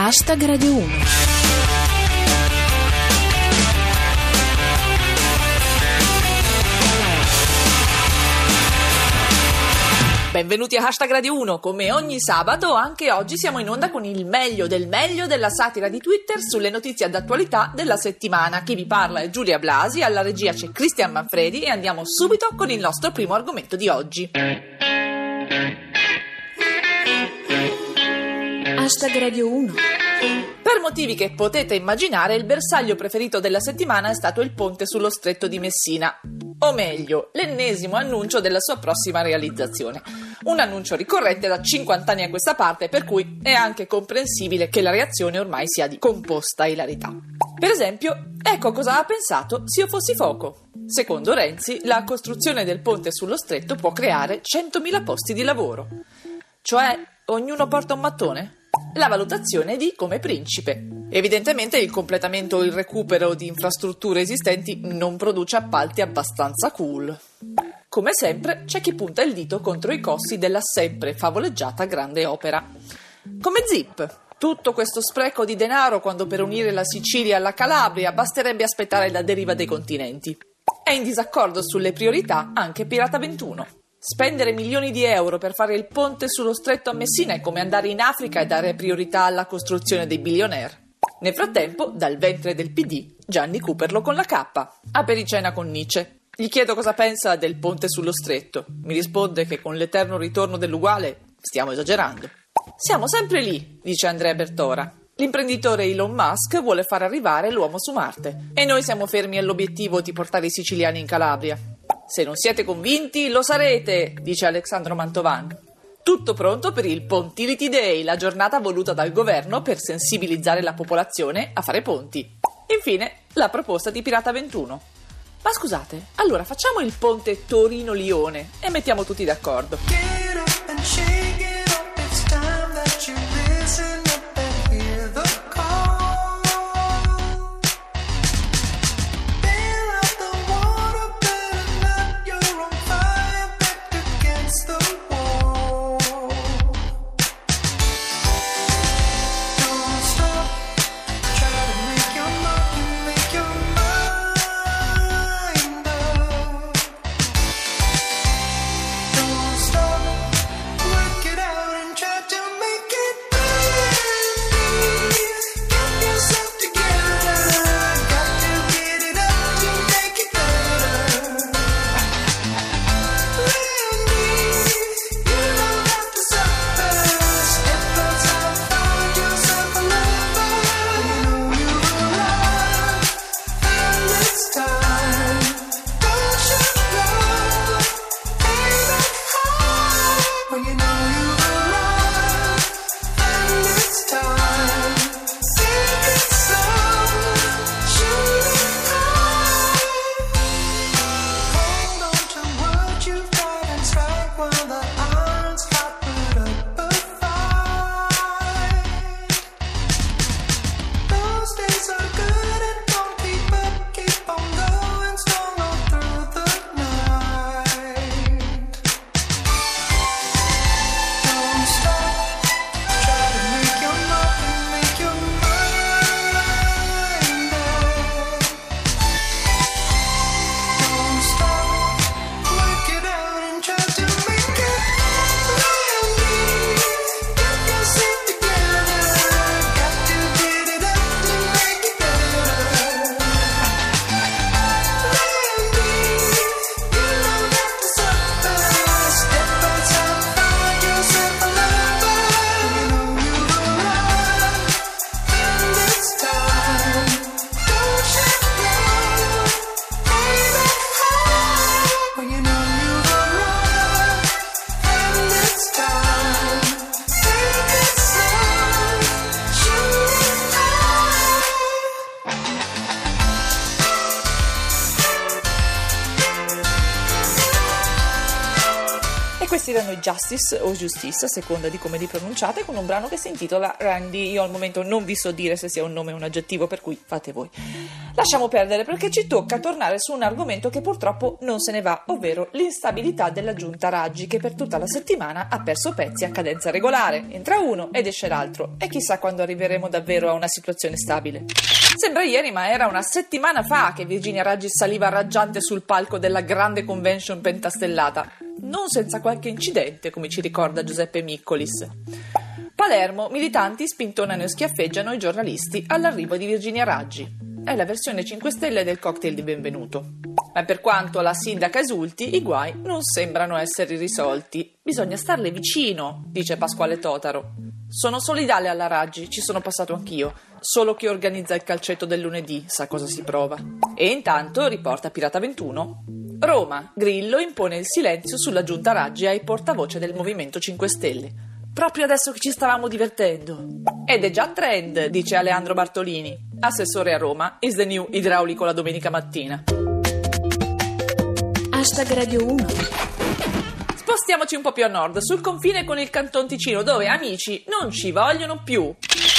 Hashtag Radio 1. Benvenuti a Hashtag Radio 1, come ogni sabato anche oggi siamo in onda con il meglio del meglio della satira di Twitter sulle notizie d'attualità della settimana. Chi vi parla è Giulia Blasi, alla regia c'è Cristian Manfredi e andiamo subito con il nostro primo argomento di oggi. Hashtag Radio 1. Per motivi che potete immaginare, il bersaglio preferito della settimana è stato il ponte sullo stretto di Messina. O meglio, l'ennesimo annuncio della sua prossima realizzazione. Un annuncio ricorrente da 50 anni a questa parte, per cui è anche comprensibile che la reazione ormai sia di composta ilarità. Per esempio, ecco cosa ha pensato se io fossi Foco. Secondo Renzi, la costruzione del ponte sullo stretto può creare 100.000 posti di lavoro. Cioè, ognuno porta un mattone? La valutazione di come principe. Evidentemente il completamento o il recupero di infrastrutture esistenti non produce appalti abbastanza cool. Come sempre c'è chi punta il dito contro i costi della sempre favoleggiata grande opera. Come Zip. Tutto questo spreco di denaro quando per unire la Sicilia alla Calabria basterebbe aspettare la deriva dei continenti. È in disaccordo sulle priorità anche Pirata 21. Spendere milioni di euro per fare il ponte sullo stretto a Messina è come andare in Africa e dare priorità alla costruzione dei billionaire. Nel frattempo, dal ventre del PD, Gianni Cooperlo con la K, a pericena con Nietzsche. Gli chiedo cosa pensa del ponte sullo stretto. Mi risponde che con l'eterno ritorno dell'uguale stiamo esagerando. Siamo sempre lì, dice Andrea Bertora. L'imprenditore Elon Musk vuole far arrivare l'uomo su Marte e noi siamo fermi all'obiettivo di portare i siciliani in Calabria. Se non siete convinti, lo sarete, dice Alexandro Mantovan. Tutto pronto per il Pontility Day, la giornata voluta dal governo per sensibilizzare la popolazione a fare ponti. Infine, la proposta di Pirata 21. Ma scusate, allora facciamo il ponte Torino-Lione e mettiamo tutti d'accordo. I Justice o Justice, a seconda di come li pronunciate, con un brano che si intitola Randy. Io al momento non vi so dire se sia un nome o un aggettivo, per cui fate voi. Lasciamo perdere perché ci tocca tornare su un argomento che purtroppo non se ne va, ovvero l'instabilità della giunta Raggi, che per tutta la settimana ha perso pezzi a cadenza regolare. Entra uno ed esce l'altro, e chissà quando arriveremo davvero a una situazione stabile. Sembra ieri, ma era una settimana fa che Virginia Raggi saliva raggiante sul palco della grande convention pentastellata, non senza qualche incidente, come ci ricorda Giuseppe Miccolis. Palermo, militanti spintonano e schiaffeggiano i giornalisti all'arrivo di Virginia Raggi. È la versione 5 stelle del cocktail di benvenuto. Ma per quanto la sindaca esulti, i guai non sembrano essere risolti. Bisogna starle vicino, dice Pasquale Totaro. Sono solidale alla Raggi, ci sono passato anch'io. Solo chi organizza il calcetto del lunedì sa cosa si prova. E intanto, riporta Pirata 21, Roma, Grillo impone il silenzio sulla giunta Raggi ai portavoce del Movimento 5 Stelle. Proprio adesso che ci stavamo divertendo. Ed è già trend, dice Aleandro Bartolini, assessore a Roma, is the new idraulico la domenica mattina. Hashtag Radio 1. Spostiamoci un po' più a nord, sul confine con il Canton Ticino, dove amici non ci vogliono più.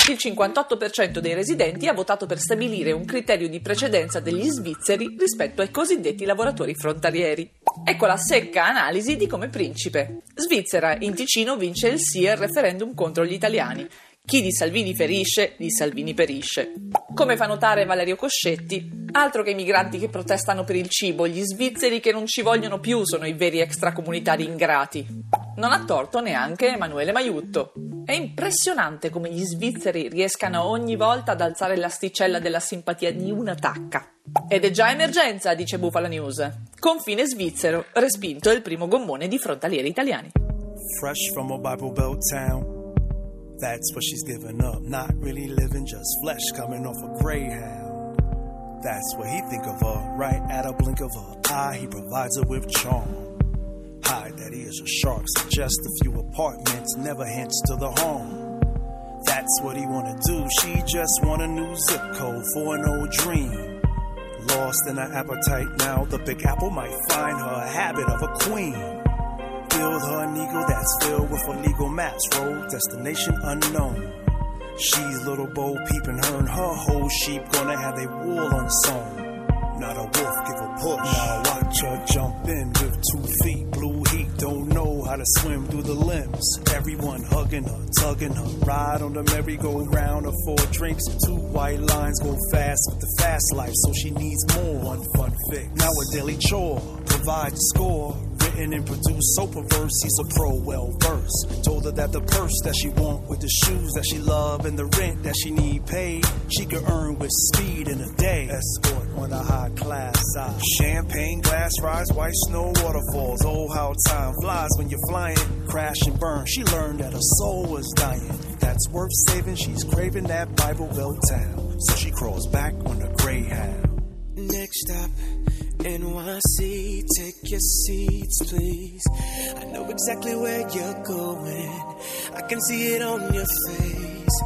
Il 58% dei residenti ha votato per stabilire un criterio di precedenza degli svizzeri rispetto ai cosiddetti lavoratori frontalieri. Ecco la secca analisi di come principe. Svizzera, in Ticino vince il sì al referendum contro gli italiani. Chi di Salvini ferisce, di Salvini perisce. Come fa notare Valerio Coscetti, altro che i migranti che protestano per il cibo, gli svizzeri che non ci vogliono più sono i veri extracomunitari ingrati. Non ha torto neanche Emanuele Maiutto. È impressionante come gli svizzeri riescano ogni volta ad alzare l'asticella della simpatia di una tacca. Ed è già emergenza, dice Bufala News. Confine svizzero, respinto il primo gommone di frontalieri italiani. fresh from a Bible Belt town. That's what she's giving up, not really living, just flesh coming off a greyhound. That's what he think of her, right at a blink of an eye, he provides her with charm. Hide that he is a shark, suggest a few apartments, never hints to the home. That's what he wanna do, she just want a new zip code for an old dream. Lost in her appetite now, the big apple might find her a habit of a queen. Build her an eagle that's filled with illegal maps. Road destination unknown. She's little Bo peeping her and her whole sheep gonna have a wool on song. Not a wolf, give a push. Now watch her jump in with two feet, blue heat. Don't know how to swim through the limbs. Everyone hugging her, tugging her. Ride on the merry-go-round of four drinks. Two white lines go fast with the fast life, so she needs more. One fun fix. Now a daily chore, provide the score. Written and produced so perverse, he's a pro, well versed. Told her that the purse that she want with the shoes that she love and the rent that she need paid, she could earn with speed in a day. Escort on a high class side. Champagne glass rides, white snow waterfalls. Oh, how time flies when you're flying. Crash and burn. She learned that her soul was dying. That's worth saving. She's craving that Bible Belt town. So she crawls back on the Greyhound. Next stop, NYC. Take your seats, please. I know exactly where you're going. I can see it on your face.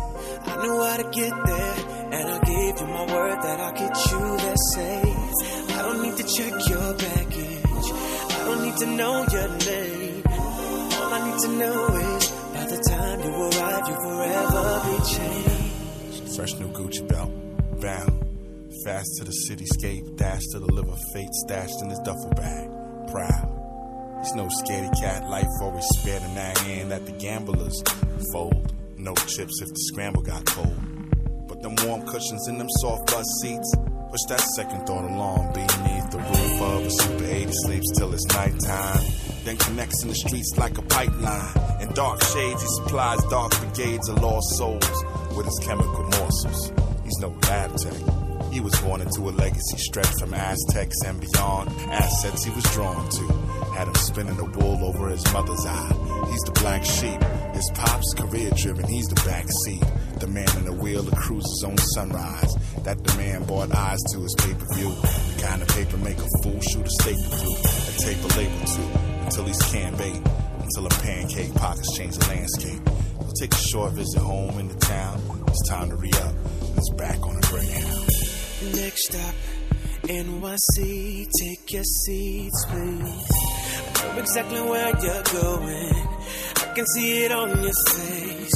I know how to get there, and I'll give you my word that I'll get you there safe. I don't need to check your baggage. I don't need to know your name. All I need to know is by the time you arrive, you'll forever be changed. Fresh new Gucci belt, bound. Fast to the cityscape, dash to the liver fate, stashed in his duffel bag. Proud. He's no scaredy cat, life always spared a nag hand that the gamblers fold. No chips if the scramble got cold. But them warm cushions in them soft bus seats. Push that second thought along beneath the roof of a Super 80 sleeps till it's nighttime. Then connects in the streets like a pipeline. In dark shades, he supplies dark brigades of lost souls with his chemical morsels. He's no lab tech. He was born into a legacy stretched from Aztecs and beyond. Assets he was drawn to. Had him spinning the wool over his mother's eye. He's the black sheep. His pop's career driven. He's the back seat. The man in the wheel that cruises on sunrise. That the man bought eyes to his pay per view. The kind of paper make a fool shoot a staple through. A tape a label to. Until he's can bait. Until a pancake pockets change the landscape. He'll take a short visit home in the town. It's time to re up. It's back on the Greyhound. Next stop, NYC. Take your seats, please. I know exactly where you're going. I can see it on your face.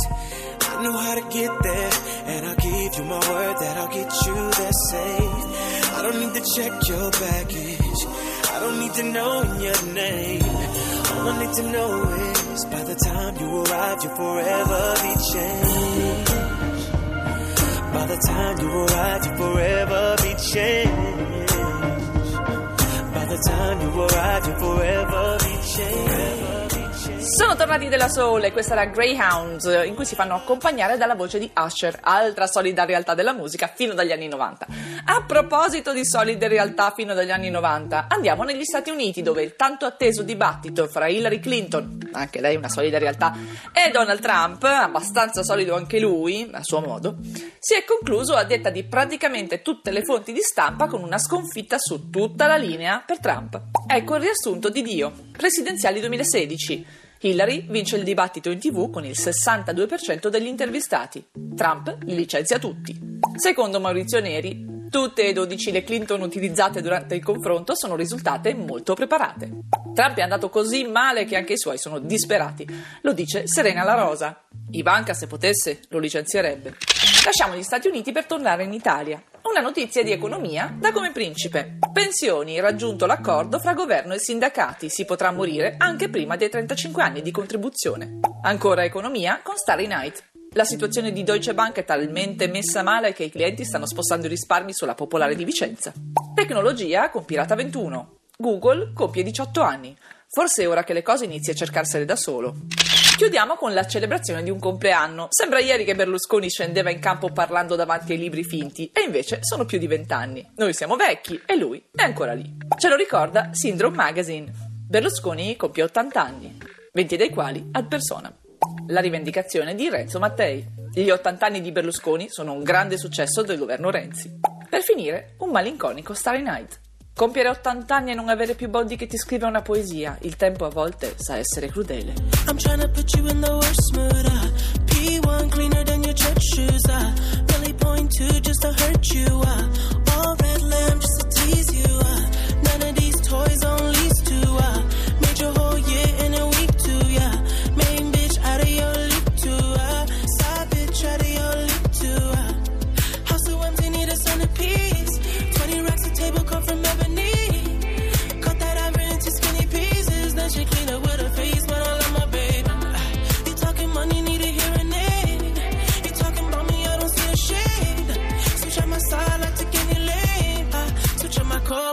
I know how to get there, and I'll give you my word that I'll get you there safe. I don't need to check your baggage. I don't need to know your name. All I need to know is by the time you arrive, you'll forever be changed. By the time you arrive, you'll forever be changed. By the time you arrive, you'll forever be changed. Sono tornati della Soul e questa era Greyhound, in cui si fanno accompagnare dalla voce di Usher, altra solida realtà della musica fino dagli anni 90. A proposito di solide realtà fino dagli anni 90, andiamo negli Stati Uniti dove il tanto atteso dibattito fra Hillary Clinton, anche lei una solida realtà, e Donald Trump, abbastanza solido anche lui, a suo modo, si è concluso a detta di praticamente tutte le fonti di stampa con una sconfitta su tutta la linea per Trump. Ecco il riassunto di Dio. Presidenziali 2016. Hillary vince il dibattito in tv con il 62% degli intervistati. Trump li licenzia tutti. Secondo Maurizio Neri, tutte e 12 le Clinton utilizzate durante il confronto sono risultate molto preparate. Trump è andato così male che anche i suoi sono disperati. Lo dice Serena La Rosa. Ivanka, se potesse, lo licenzierebbe. Lasciamo gli Stati Uniti per tornare in Italia. Una notizia di economia da come principe. Pensioni, raggiunto l'accordo fra governo e sindacati. Si potrà morire anche prima dei 35 anni di contribuzione. Ancora economia con Starry Night. La situazione di Deutsche Bank è talmente messa male che i clienti stanno spostando i risparmi sulla popolare di Vicenza. Tecnologia con Pirata 21. Google compie 18 anni. Forse è ora che le cose inizi a cercarsene da solo. Chiudiamo con la celebrazione di un compleanno. Sembra ieri che Berlusconi scendeva in campo parlando davanti ai libri finti, e invece sono più di vent'anni. Noi siamo vecchi e lui è ancora lì. Ce lo ricorda Syndrome Magazine. Berlusconi compie 80 anni, 20 dei quali ad persona. La rivendicazione di Renzo Mattei. Gli 80 anni di Berlusconi sono un grande successo del governo Renzi. Per finire, un malinconico Starry Night. Compiere 80 anni e non avere più Boddi che ti scrive una poesia. Il tempo a volte sa essere crudele. I'm trying to put you in the worst mood. Uh. P1 cleaner than your church shoes. Uh. Really point two just to hurt you. Uh. All red lamb just to tease you.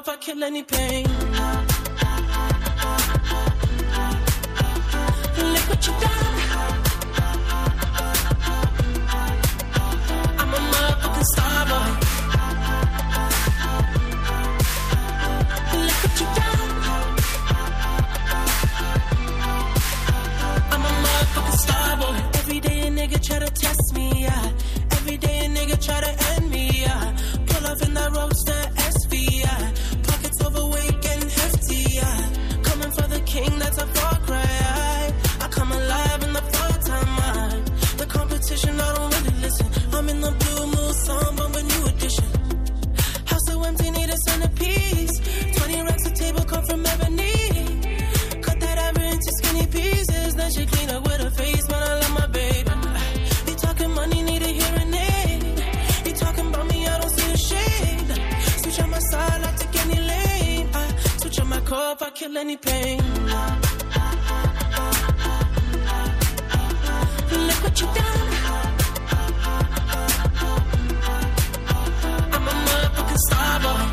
On I kill any pain. Look what you done. I'm a motherfucking star boy. Look what you done. I'm a motherfucking star boy. Every day a nigga try to test kill any pain. Look what you done. I'm a motherfucking star boy.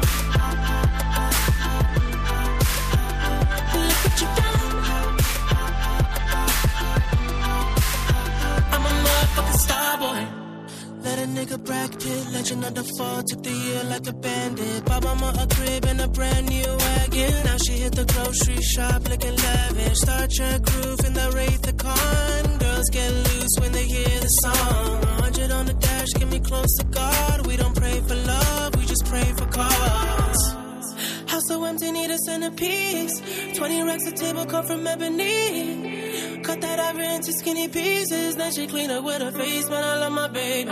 Look what you done. I'm a motherfucking star boy. A nigga Brad Pitt, legend of the fall, took the year like a bandit. Bought mama a crib and a brand new wagon. Now she hit the grocery shop looking lavish. Star Trek groove in the Wraith the Con. Girls get loose when they hear the song. 100 on the dash, get me close to God. We don't pray for love, we just pray for cause. House so empty, need a centerpiece. 20 racks of table come from ebony. Cut that ivory into skinny pieces. Then she clean up with her face, but I love my baby.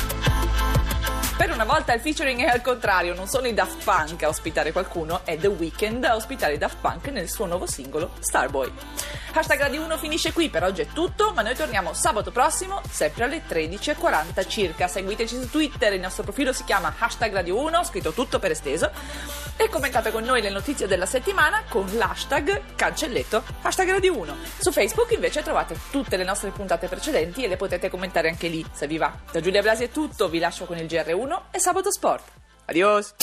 Per una volta il featuring è al contrario, non sono i Daft Punk a ospitare qualcuno, è The Weeknd a ospitare i Daft Punk nel suo nuovo singolo Starboy. Hashtag Radio 1 finisce qui, per oggi è tutto, ma noi torniamo sabato prossimo, sempre alle 13.40 circa. Seguiteci su Twitter, il nostro profilo si chiama Hashtag Radio 1, scritto tutto per esteso, e commentate con noi le notizie della settimana con l'hashtag cancelletto Hashtag Radio 1. Su Facebook invece trovate tutte le nostre puntate precedenti e le potete commentare anche lì, se vi va. Da Giulia Blasi è tutto, vi lascio con il GR1 e Sabato Sport. Adios!